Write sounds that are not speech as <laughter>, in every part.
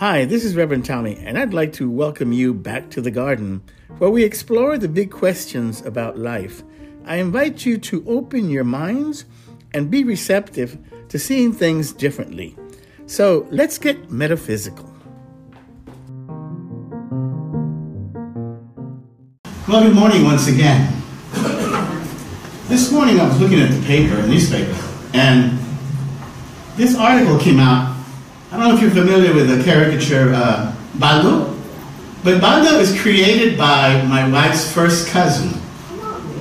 Hi, this is Reverend Tommy, and I'd like to welcome you back to the garden where we explore the big questions about life. I invite you to open your minds and be receptive to seeing things differently. So let's get metaphysical. Well, good morning once again. This morning I was looking at the paper, a newspaper, and this article came out. I don't know if you're familiar with the caricature uh, Baldo, but Baldo is created by my wife's first cousin,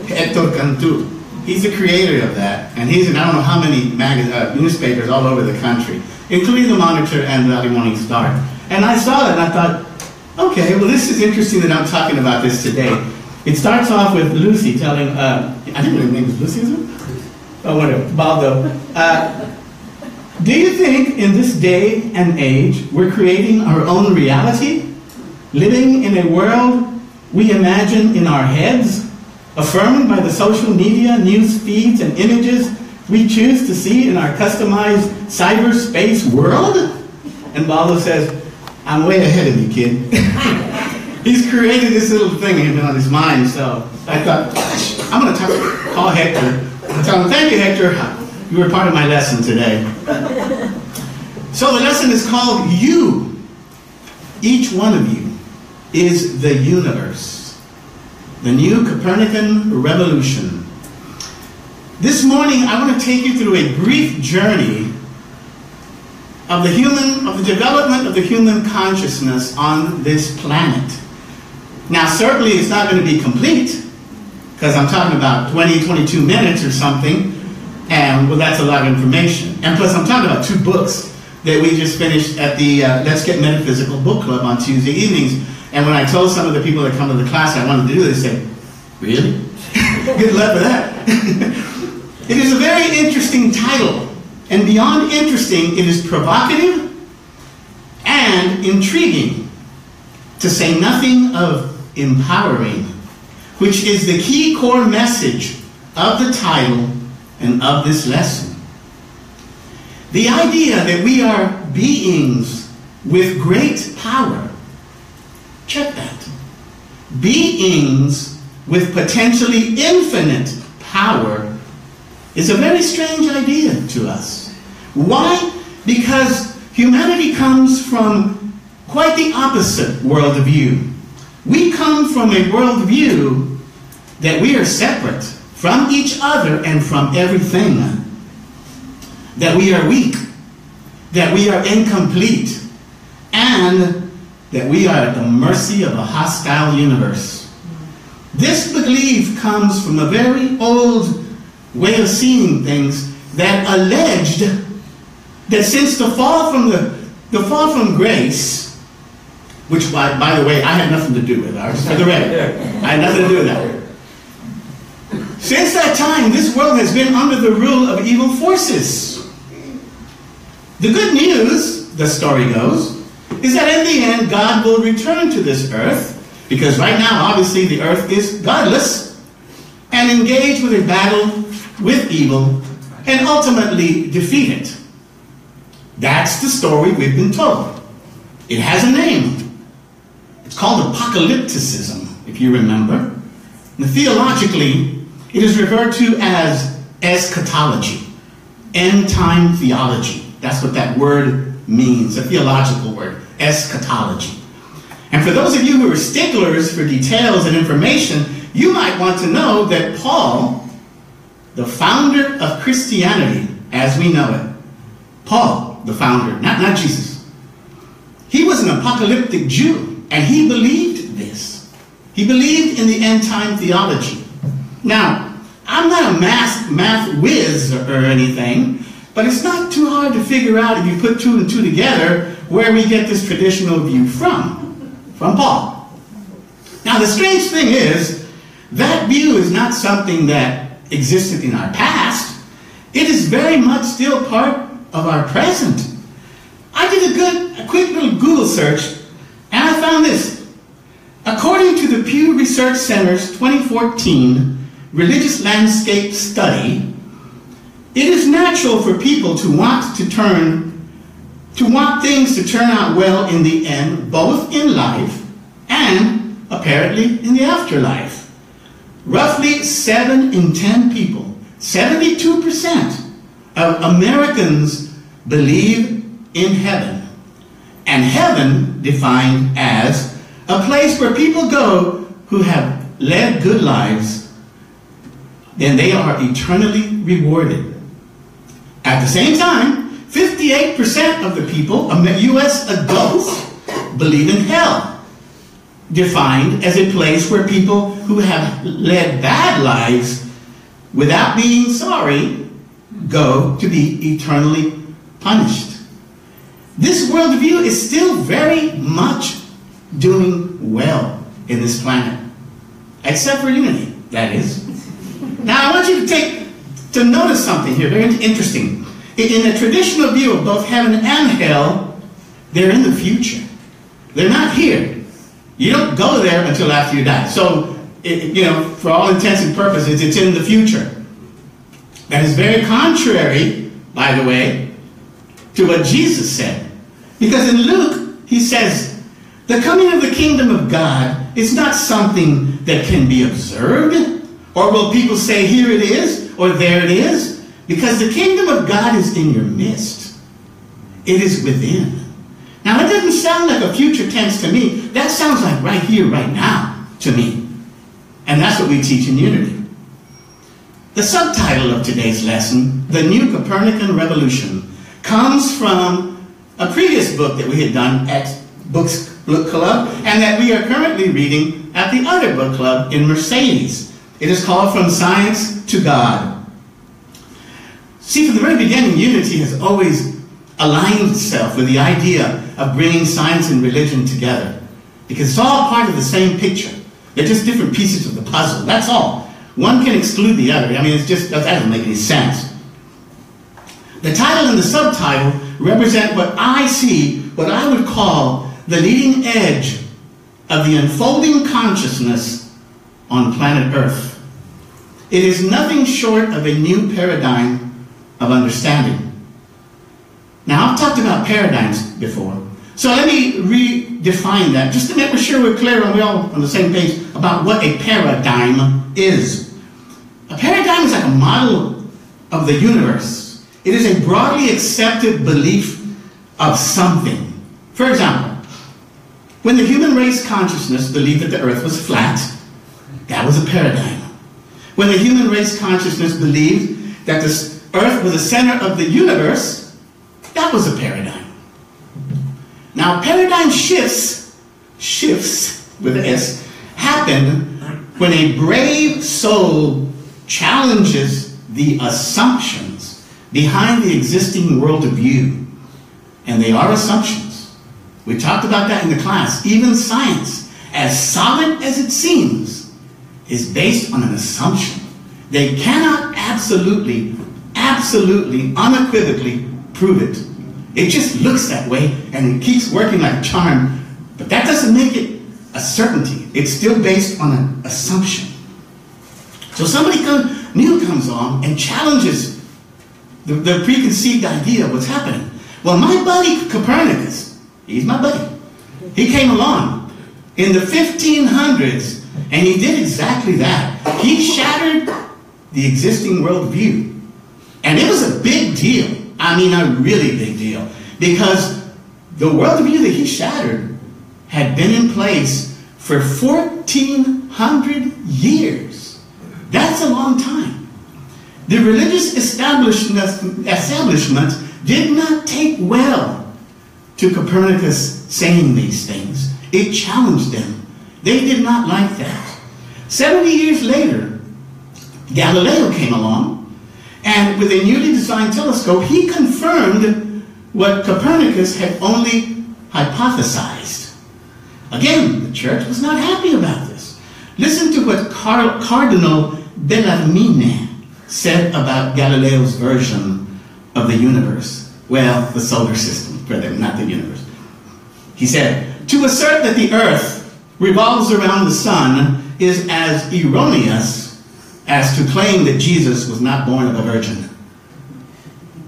Hector Cantu. He's the creator of that, and he's in I don't know how many uh, newspapers all over the country, including the Monitor and the Valley Morning Star. And I saw it and I thought, okay, well, this is interesting that I'm talking about this today. It starts off with Lucy telling, uh, I think her name is Lucy, is it? Oh, whatever, Baldo. Uh, do you think in this day and age we're creating our own reality? Living in a world we imagine in our heads? Affirmed by the social media, news feeds, and images we choose to see in our customized cyberspace world? And Baldo says, I'm way ahead of you, kid. <laughs> He's created this little thing on his mind, so I thought, gosh, I'm going to call Hector and tell him, thank you, Hector. You were part of my lesson today. So the lesson is called You. Each one of you is the universe. The new Copernican revolution. This morning, I want to take you through a brief journey of the human, of the development of the human consciousness on this planet. Now, certainly it's not going to be complete, because I'm talking about 20, 22 minutes or something, and well, that's a lot of information. And plus, I'm talking about two books that we just finished at the uh, Let's Get Metaphysical book club on Tuesday evenings. And when I told some of the people that come to the class I wanted to do this, they said, Really? <laughs> Good luck with that. <laughs> it is a very interesting title. And beyond interesting, it is provocative and intriguing, to say nothing of empowering, which is the key core message of the title and of this lesson. The idea that we are beings with great power. Check that. Beings with potentially infinite power is a very strange idea to us. Why? Because humanity comes from quite the opposite worldview. We come from a worldview that we are separate from each other and from everything. That we are weak, that we are incomplete, and that we are at the mercy of a hostile universe. This belief comes from a very old way of seeing things that alleged that since the fall from the, the fall from grace, which by, by the way I had nothing to do with, ours for the record, I had nothing to do with that. Since that time, this world has been under the rule of evil forces. The good news, the story goes, is that in the end, God will return to this earth, because right now, obviously, the earth is godless, and engage with a battle with evil, and ultimately defeat it. That's the story we've been told. It has a name. It's called apocalypticism, if you remember. And theologically, it is referred to as eschatology, end time theology. That's what that word means, a theological word, eschatology. And for those of you who are sticklers for details and information, you might want to know that Paul, the founder of Christianity as we know it, Paul, the founder, not, not Jesus, he was an apocalyptic Jew, and he believed this. He believed in the end time theology. Now, I'm not a math, math whiz or anything, but it's not too hard to figure out if you put two and two together where we get this traditional view from, from Paul. Now, the strange thing is, that view is not something that existed in our past. It is very much still part of our present. I did a good, a quick little Google search, and I found this. According to the Pew Research Center's 2014 Religious Landscape Study, it is natural for people to want to turn to want things to turn out well in the end, both in life and apparently in the afterlife. Roughly 7 in 10 people, 72% of Americans believe in heaven. And heaven defined as a place where people go who have led good lives, then they are eternally rewarded. At the same time, 58% of the people, U.S. adults, believe in hell, defined as a place where people who have led bad lives without being sorry go to be eternally punished. This worldview is still very much doing well in this planet, except for unity, that is. Now, I want you to take to notice something here, very interesting. In the traditional view of both heaven and hell, they're in the future. They're not here. You don't go there until after you die. So, it, you know, for all intents and purposes, it's in the future. That is very contrary, by the way, to what Jesus said. Because in Luke, he says, the coming of the kingdom of God is not something that can be observed, or will people say, here it is, or there it is? Because the kingdom of God is in your midst. It is within. Now, that doesn't sound like a future tense to me. That sounds like right here, right now, to me. And that's what we teach in Unity. The subtitle of today's lesson, The New Copernican Revolution, comes from a previous book that we had done at Books Book Club and that we are currently reading at the other book club in Mercedes. It is called From Science to God. See, from the very beginning, unity has always aligned itself with the idea of bringing science and religion together. Because it's all part of the same picture. They're just different pieces of the puzzle. That's all. One can exclude the other. I mean, it's just, that doesn't make any sense. The title and the subtitle represent what I see, what I would call the leading edge of the unfolding consciousness on planet Earth. It is nothing short of a new paradigm of understanding. Now, I've talked about paradigms before, so let me redefine that just to make sure we're clear and we're all on the same page about what a paradigm is. A paradigm is like a model of the universe it is a broadly accepted belief of something. For example, when the human race consciousness believed that the earth was flat, that was a paradigm. When the human race consciousness believed that the earth was the center of the universe, that was a paradigm. Now, paradigm shifts, shifts with an S, happen when a brave soul challenges the assumptions behind the existing world of view. And they are assumptions. We talked about that in the class. Even science, as solid as it seems, is based on an assumption. They cannot absolutely, absolutely, unequivocally prove it. It just looks that way and it keeps working like a charm, but that doesn't make it a certainty. It's still based on an assumption. So somebody come, new comes on and challenges the, the preconceived idea of what's happening. Well, my buddy Copernicus, he's my buddy, he came along in the 1500s and he did exactly that. He shattered the existing worldview. And it was a big deal. I mean, a really big deal. Because the worldview that he shattered had been in place for 1,400 years. That's a long time. The religious establishment, establishment did not take well to Copernicus saying these things. It challenged them. They did not like that. 70 years later, Galileo came along, and with a newly designed telescope, he confirmed what Copernicus had only hypothesized. Again, the church was not happy about this. Listen to what Car Cardinal Bellarmine said about Galileo's version of the universe? Well, the solar system, rather, not the universe. He said, to assert that the earth revolves around the sun is as erroneous as to claim that Jesus was not born of a virgin.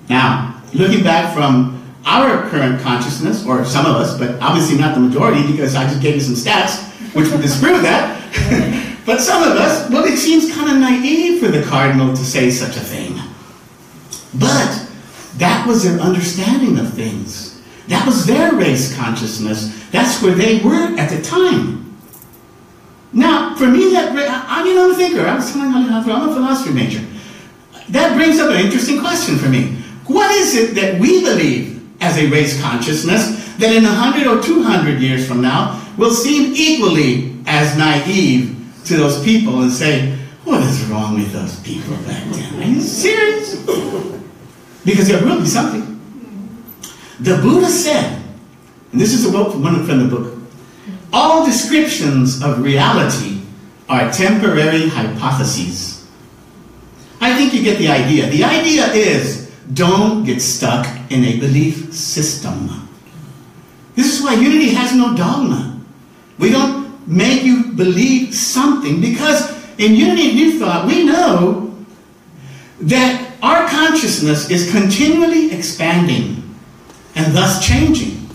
Now, looking back from our current consciousness, or some of us, but obviously not the majority because I just gave you some stats which would disprove that. <laughs> but some of us, well, it seems kind of naive for the cardinal to say such a thing. But that was their understanding of things. That was their race consciousness. That's where they were at the time. Now, for me, that I mean, I'm a thinker. I was telling you, I'm a philosophy major. That brings up an interesting question for me. What is it that we believe as a race consciousness that in 100 or 200 years from now will seem equally as naive to those people and say, what is wrong with those people back then? Are you serious? Because there will be something. The Buddha said, and this is a quote from the book, all descriptions of reality are temporary hypotheses. I think you get the idea. The idea is don't get stuck in a belief system. This is why unity has no dogma. We don't make you believe something because in unity new thought, we know that our consciousness is continually expanding and thus changing.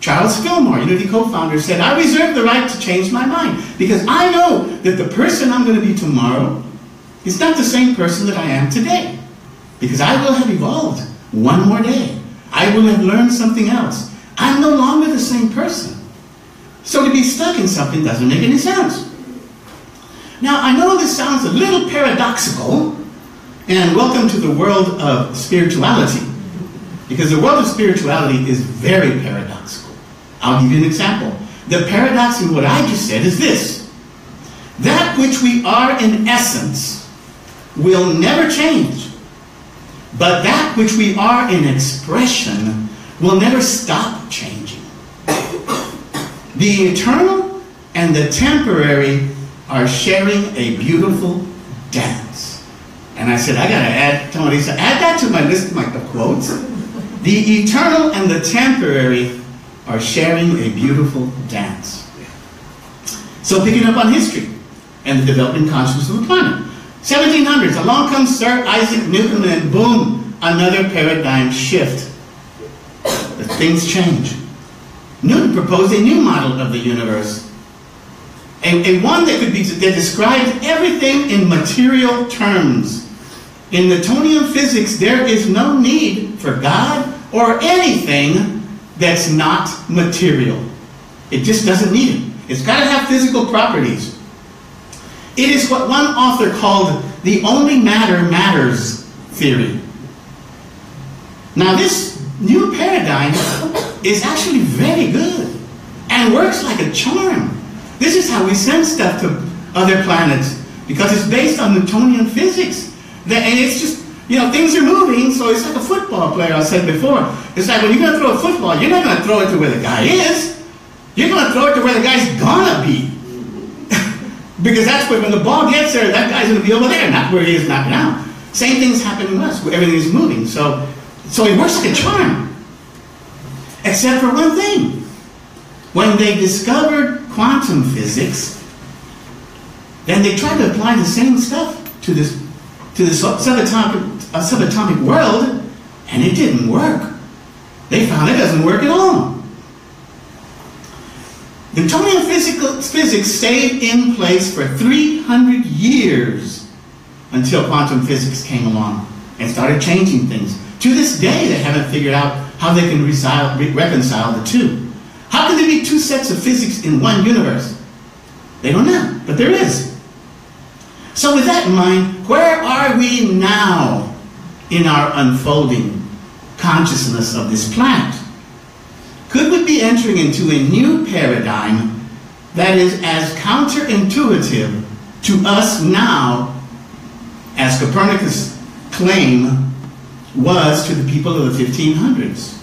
Charles Fillmore, Unity co-founder, said, I reserve the right to change my mind because I know that the person I'm going to be tomorrow is not the same person that I am today. Because I will have evolved one more day. I will have learned something else. I'm no longer the same person. So to be stuck in something doesn't make any sense. Now, I know this sounds a little paradoxical, and welcome to the world of spirituality. Because the world of spirituality is very paradoxical. I'll give you an example. The paradox in what I just said is this that which we are in essence will never change, but that which we are in expression will never stop changing. <coughs> The eternal and the temporary are sharing a beautiful dance. And I said, I gotta add, Tony said, add that to my list of quotes. The eternal and the temporary are sharing a beautiful dance. So picking up on history and the developing consciousness of the planet. 1700s, along comes Sir Isaac Newton and boom, another paradigm shift. Things change. Newton proposed a new model of the universe. A, a one that could be that describes everything in material terms. In Newtonian physics, there is no need for God or anything that's not material. It just doesn't need it. It's got to have physical properties. It is what one author called the only matter matters theory. Now, this new paradigm is actually very good and works like a charm. This is how we send stuff to other planets because it's based on Newtonian physics. And it's just, you know, things are moving, so it's like a football player, I said before. It's like when you're going to throw a football, you're not going to throw it to where the guy is. You're going to throw it to where the guy's going to be. <laughs> because that's where, when the ball gets there, that guy's going to be over there, not where he is knocking out. Same thing's happening to us, where everything is moving. So, so it works like a charm. Except for one thing. When they discovered quantum physics, then they tried to apply the same stuff to this to the subatomic, uh, subatomic world, and it didn't work. They found it doesn't work at all. Newtonian physical, physics stayed in place for 300 years until quantum physics came along and started changing things. To this day, they haven't figured out how they can reconcile, reconcile the two. How can there be two sets of physics in one universe? They don't know, but there is. So with that in mind, where are we now in our unfolding consciousness of this planet? Could we be entering into a new paradigm that is as counterintuitive to us now as Copernicus' claim was to the people of the 1500s.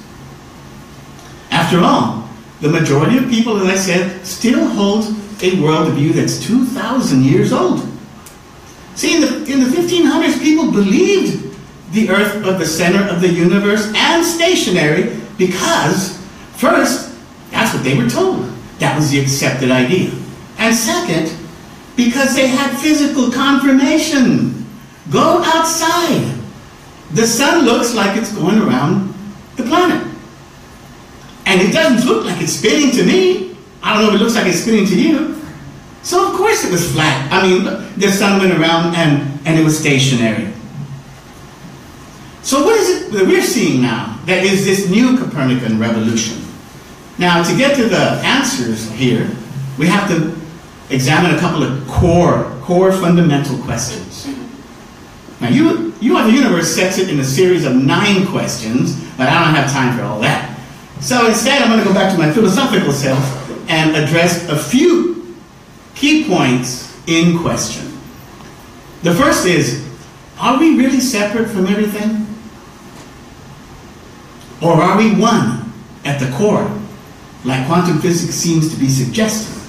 After all, the majority of people, as I said, still hold a worldview that's 2,000 years old. See, in the, in the 1500s, people believed the earth was the center of the universe and stationary because, first, that's what they were told. That was the accepted idea. And second, because they had physical confirmation. Go outside the sun looks like it's going around the planet. And it doesn't look like it's spinning to me. I don't know if it looks like it's spinning to you. So of course it was flat. I mean, the sun went around and, and it was stationary. So what is it that we're seeing now that is this new Copernican revolution? Now, to get to the answers here, we have to examine a couple of core, core fundamental questions. Now, you, You Are the Universe sets it in a series of nine questions, but I don't have time for all that. So instead, I'm going to go back to my philosophical self and address a few key points in question. The first is, are we really separate from everything? Or are we one at the core, like quantum physics seems to be suggesting?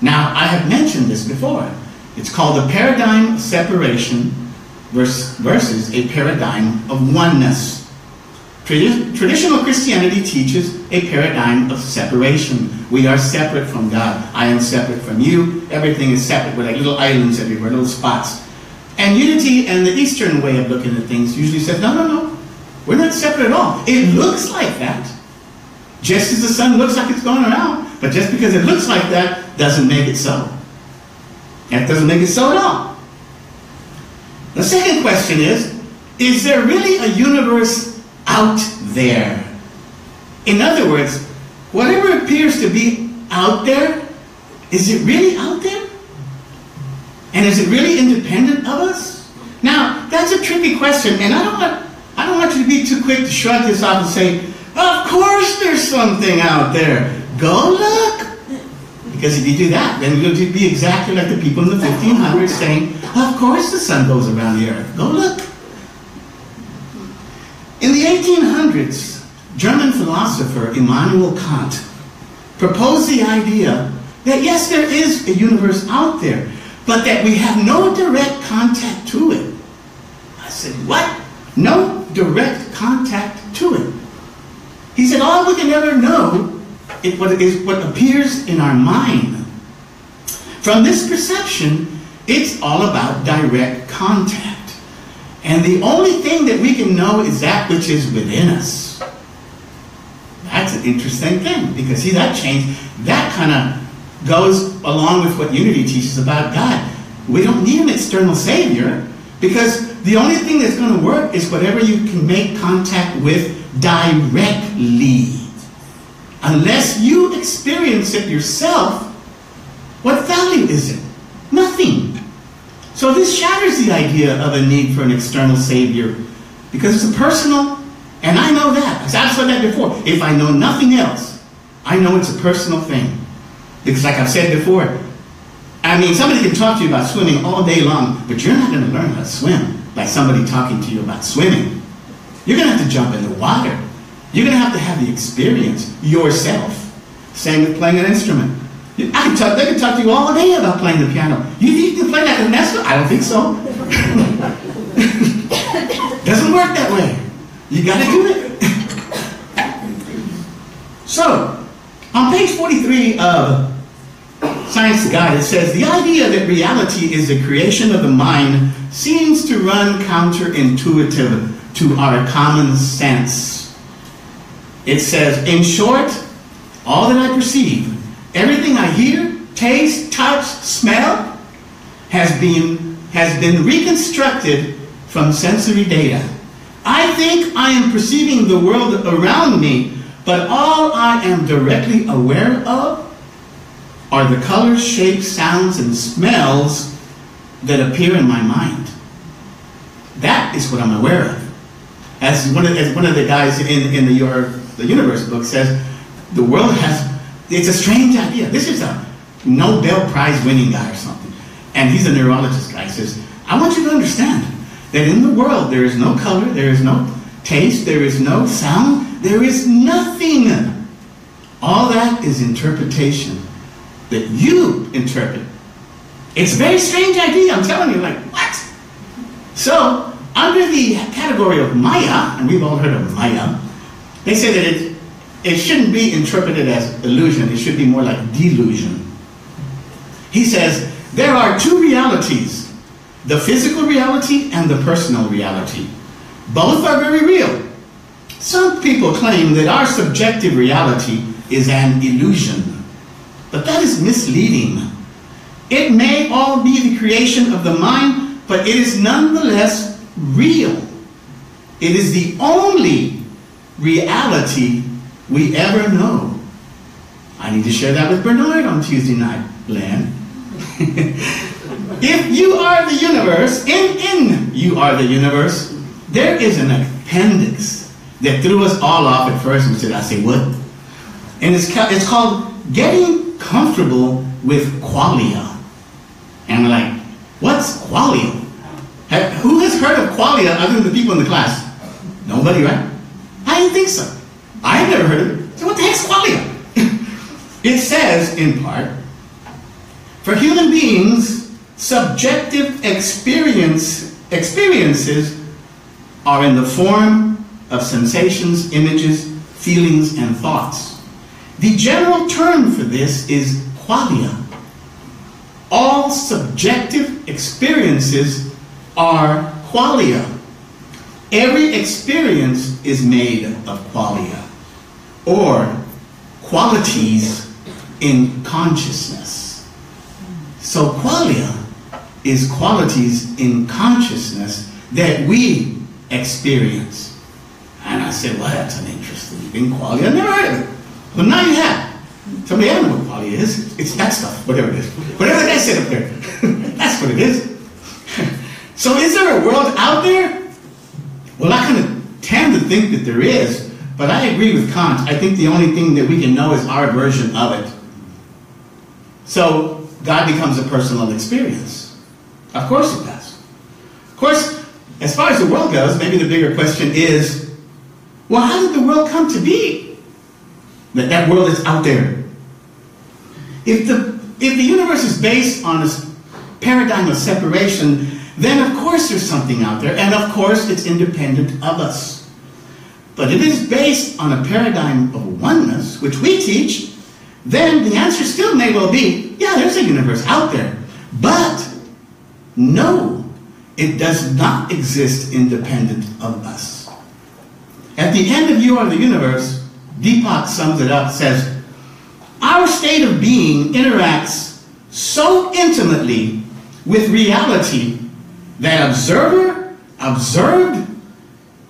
Now, I have mentioned this before. It's called a paradigm of separation versus a paradigm of oneness. Traditional Christianity teaches a paradigm of separation. We are separate from God. I am separate from you. Everything is separate. We're like little islands everywhere, little spots. And unity and the Eastern way of looking at things usually says, no, no, no. We're not separate at all. It hmm. looks like that. Just as the sun looks like it's going around. But just because it looks like that doesn't make it so. That doesn't make it so at all. The second question is, is there really a universe out there. In other words, whatever appears to be out there, is it really out there? And is it really independent of us? Now, that's a tricky question, and I don't want I don't want you to be too quick to shrug this off and say, of course there's something out there. Go look. Because if you do that, then you'll be exactly like the people in the 1500s saying, of course the sun goes around the earth. Go look. In the 1800s, German philosopher Immanuel Kant proposed the idea that yes, there is a universe out there, but that we have no direct contact to it. I said, what? No direct contact to it. He said, all we can ever know is what, is what appears in our mind. From this perception, it's all about direct contact. And the only thing that we can know is that which is within us. That's an interesting thing because see that change, that kind of goes along with what unity teaches about God. We don't need an external savior because the only thing that's going to work is whatever you can make contact with directly. Unless you experience it yourself, what value is it? Nothing. So this shatters the idea of a need for an external savior because it's a personal, and I know that. Because I've said that before. If I know nothing else, I know it's a personal thing. Because like I've said before, I mean, somebody can talk to you about swimming all day long, but you're not going to learn how to swim by somebody talking to you about swimming. You're going to have to jump in the water. You're going to have to have the experience yourself. Same with playing an instrument. I can talk, they can talk to you all day about playing the piano. You think you can play that Ernesto? I don't think so. <laughs> Doesn't work that way. You got to do it. <laughs> so, on page 43 of Science Guide, it says, the idea that reality is the creation of the mind seems to run counterintuitive to our common sense. It says, in short, all that I perceive Everything I hear, taste, touch, smell has been, has been reconstructed from sensory data. I think I am perceiving the world around me, but all I am directly aware of are the colors, shapes, sounds, and smells that appear in my mind. That is what I'm aware of. As one of, as one of the guys in, in the, your, the Universe book says, the world has it's a strange idea. This is a Nobel Prize winning guy or something. And he's a neurologist guy. He says, I want you to understand that in the world there is no color, there is no taste, there is no sound, there is nothing. All that is interpretation that you interpret. It's a very strange idea. I'm telling you, like, what? So, under the category of Maya, and we've all heard of Maya, they say that it it shouldn't be interpreted as illusion, it should be more like delusion. He says, there are two realities the physical reality and the personal reality. Both are very real. Some people claim that our subjective reality is an illusion, but that is misleading. It may all be the creation of the mind, but it is nonetheless real. It is the only reality we ever know. I need to share that with Bernard on Tuesday night, Len. <laughs> if you are the universe, in, in you are the universe, there is an appendix that threw us all off at first and said, I say, what? And it's, it's called Getting Comfortable with Qualia. And we're like, what's qualia? Who has heard of qualia other than the people in the class? Nobody, right? I didn't think so. I have never heard of it. So what the heck's qualia? <laughs> it says, in part, for human beings, subjective experience experiences are in the form of sensations, images, feelings, and thoughts. The general term for this is qualia all subjective experiences are qualia. Every experience is made of qualia, or qualities in consciousness. So qualia is qualities in consciousness that we experience. And I said, well, that's an interesting thing, qualia. I never heard of it. Well, now you have. Somebody, don't know what quality is. It's that stuff, whatever it is. Whatever that said up there. <laughs> That's what it is. <laughs> so is there a world out there? Well, I kind of tend to think that there is, but I agree with Kant. I think the only thing that we can know is our version of it. So God becomes a personal experience. Of course it does. Of course, as far as the world goes, maybe the bigger question is, well, how did the world come to be? That that world is out there. If the, if the universe is based on a paradigm of separation, then of course there's something out there, and of course it's independent of us. But it is based on a paradigm of oneness, which we teach, then the answer still may well be, yeah, there's a universe out there. But no, it does not exist independent of us. At the end of You Are the Universe, Deepak sums it up, says, our state of being interacts so intimately with reality that observer, observed,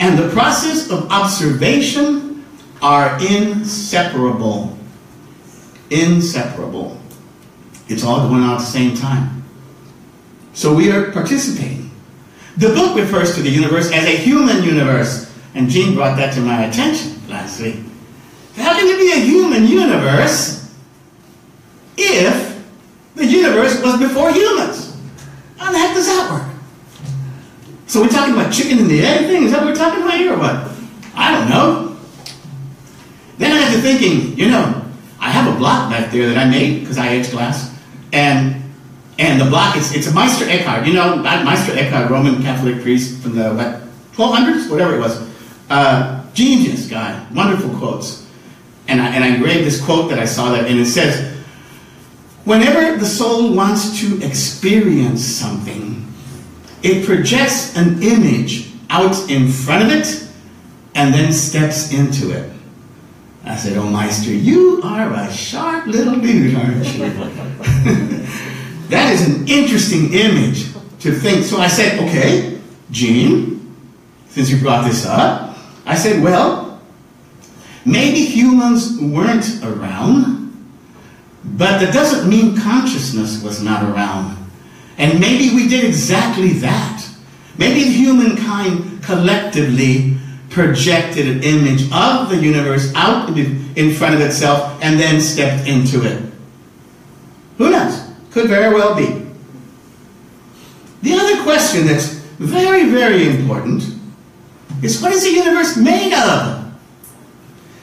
and the process of observation are inseparable. Inseparable. It's all going on at the same time. So we are participating. The book refers to the universe as a human universe, and Jean brought that to my attention last week. How can there be a human universe if the universe was before humans? How the heck does that work? So we're talking about chicken and the egg thing? Is that what we're talking about here or what? I don't know. Then I got to thinking, you know, I have a block back there that I made because I edge glass. And and the block, it's, it's a Meister Eckhart. You know, Meister Eckhart, Roman Catholic priest from the what, 1200s, whatever it was. Uh, genius guy, wonderful quotes. And I, and I engraved this quote that I saw that, and it says, Whenever the soul wants to experience something, it projects an image out in front of it and then steps into it. I said, Oh, Meister, you are a sharp little dude, aren't you? <laughs> that is an interesting image to think. So I said, Okay, Jean, since you brought this up, I said, Well, maybe humans weren't around but that doesn't mean consciousness was not around. And maybe we did exactly that. Maybe humankind collectively projected an image of the universe out in front of itself and then stepped into it. Who knows? Could very well be. The other question that's very, very important is what is the universe made of?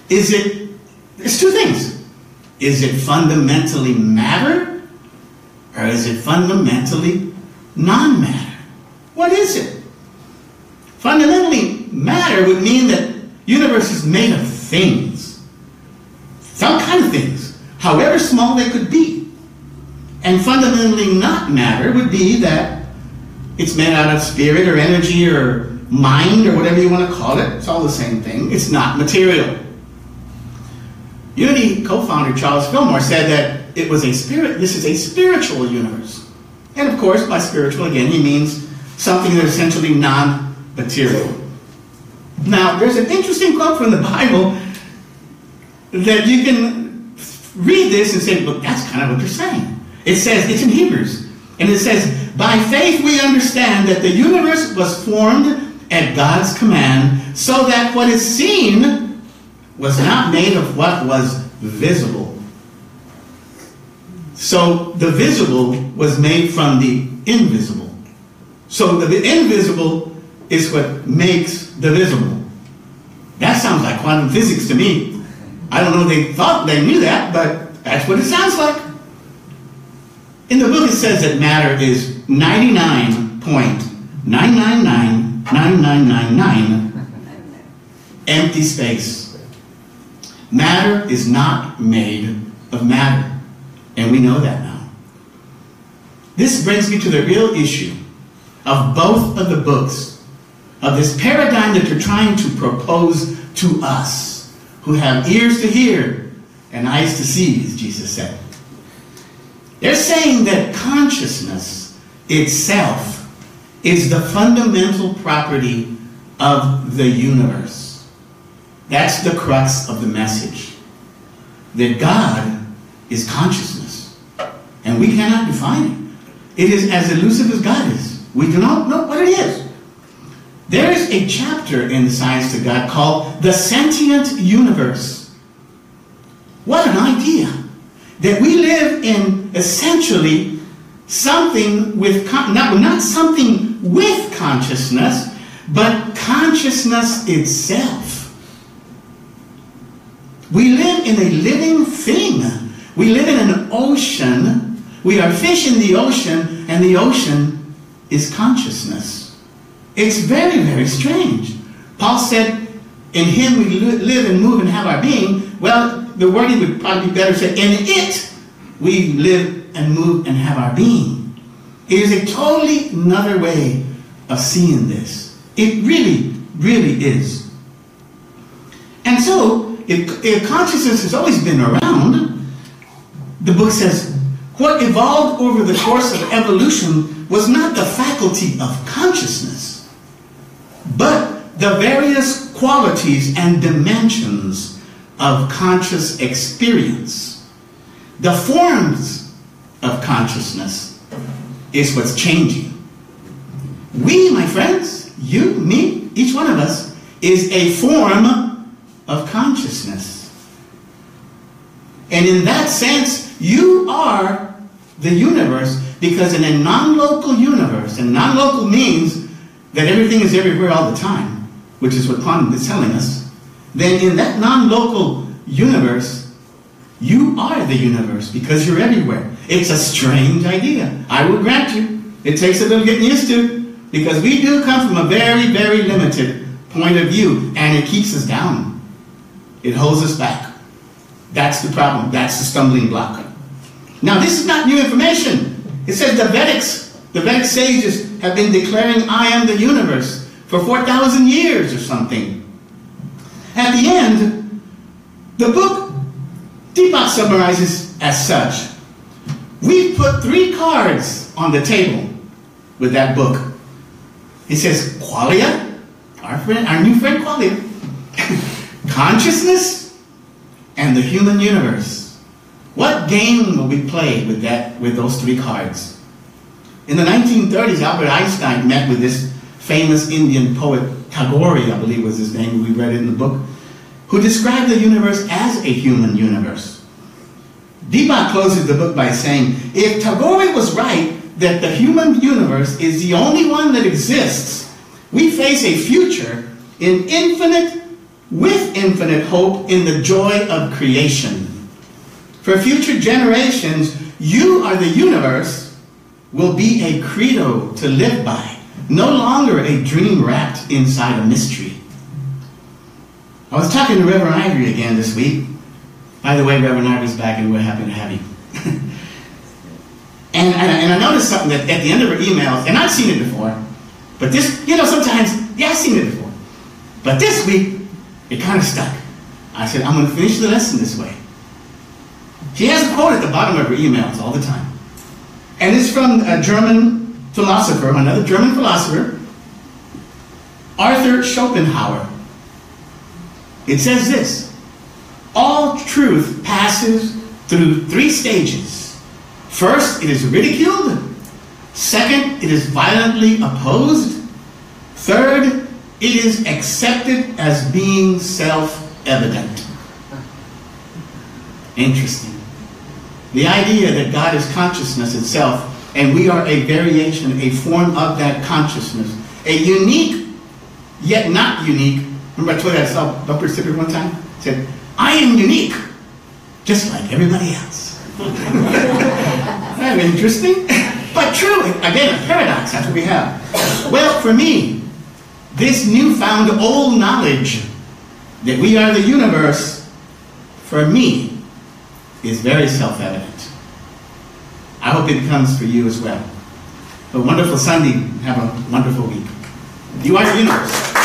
Is it, there's two things. Is it fundamentally matter? Or is it fundamentally non matter? What is it? Fundamentally matter would mean that universe is made of things. Some kind of things, however small they could be. And fundamentally not matter would be that it's made out of spirit or energy or mind or whatever you want to call it. It's all the same thing. It's not material. Unity co-founder Charles Fillmore said that it was a spirit, this is a spiritual universe. And of course, by spiritual, again, he means something that's essentially non-material. Now, there's an interesting quote from the Bible that you can read this and say, look, that's kind of what they're saying. It says, it's in Hebrews, and it says, by faith we understand that the universe was formed at God's command, so that what is seen was not made of what was visible. So the visible was made from the invisible. So the invisible is what makes the visible. That sounds like quantum physics to me. I don't know if they thought they knew that, but that's what it sounds like. In the book, it says that matter is 99.9999999 empty space. Matter is not made of matter, and we know that now. This brings me to the real issue of both of the books, of this paradigm that they're trying to propose to us who have ears to hear and eyes to see, as Jesus said. They're saying that consciousness itself is the fundamental property of the universe. That's the crux of the message. That God is consciousness. And we cannot define it. It is as elusive as God is. We do not know what it is. There is a chapter in the Science to God called The Sentient Universe. What an idea! That we live in essentially something with, not, not something with consciousness, but consciousness itself. We live in a living thing. We live in an ocean. We are fish in the ocean, and the ocean is consciousness. It's very, very strange. Paul said, In him we live and move and have our being. Well, the wording would probably be better said, In it we live and move and have our being. It is a totally another way of seeing this. It really, really is. And so, if, if consciousness has always been around, the book says, what evolved over the course of evolution was not the faculty of consciousness, but the various qualities and dimensions of conscious experience. The forms of consciousness is what's changing. We, my friends, you, me, each one of us, is a form of consciousness. And in that sense, you are the universe because in a non-local universe, and non-local means that everything is everywhere all the time, which is what quantum is telling us, then in that non-local universe, you are the universe because you're everywhere. It's a strange idea. I will grant you. It takes a little getting used to because we do come from a very, very limited point of view and it keeps us down. It holds us back. That's the problem. That's the stumbling block. Now, this is not new information. It says the Vedics, the Vedic sages have been declaring I am the universe for 4,000 years or something. At the end, the book Deepak summarizes as such. We've put three cards on the table with that book. It says qualia, our friend, our new friend qualia, <laughs> consciousness, and the human universe. What game will we play with that with those three cards? In the 1930s, Albert Einstein met with this famous Indian poet Tagore, I believe was his name, we read it in the book, who described the universe as a human universe. Deepak closes the book by saying, if Tagore was right that the human universe is the only one that exists, we face a future in infinite, with infinite hope in the joy of creation. For future generations, you are the universe will be a credo to live by, no longer a dream wrapped inside a mystery. I was talking to Reverend Ivory again this week. By the way, Reverend Ivory's back and we're happy to have you. <laughs> and, and, and I noticed something that at the end of her emails, and I've seen it before, But this, you know, sometimes, yeah, I've seen it before. But this week, it kind of stuck. I said, I'm going to finish the lesson this way. She has a quote at the bottom of her emails all the time. And it's from a German philosopher, another German philosopher, Arthur Schopenhauer. It says this All truth passes through three stages. First, it is ridiculed. Second, it is violently opposed. Third, it is accepted as being self evident. Interesting. The idea that God is consciousness itself, and we are a variation, a form of that consciousness, a unique, yet not unique. Remember I told you I saw Bumper Sticker one time? It said, I am unique, just like everybody else. <laughs> Of interesting, but true. Again, a paradox, that's what we have. Well, for me, this newfound old knowledge that we are the universe, for me, is very self-evident. I hope it becomes for you as well. A wonderful Sunday. Have a wonderful week. You are the universe.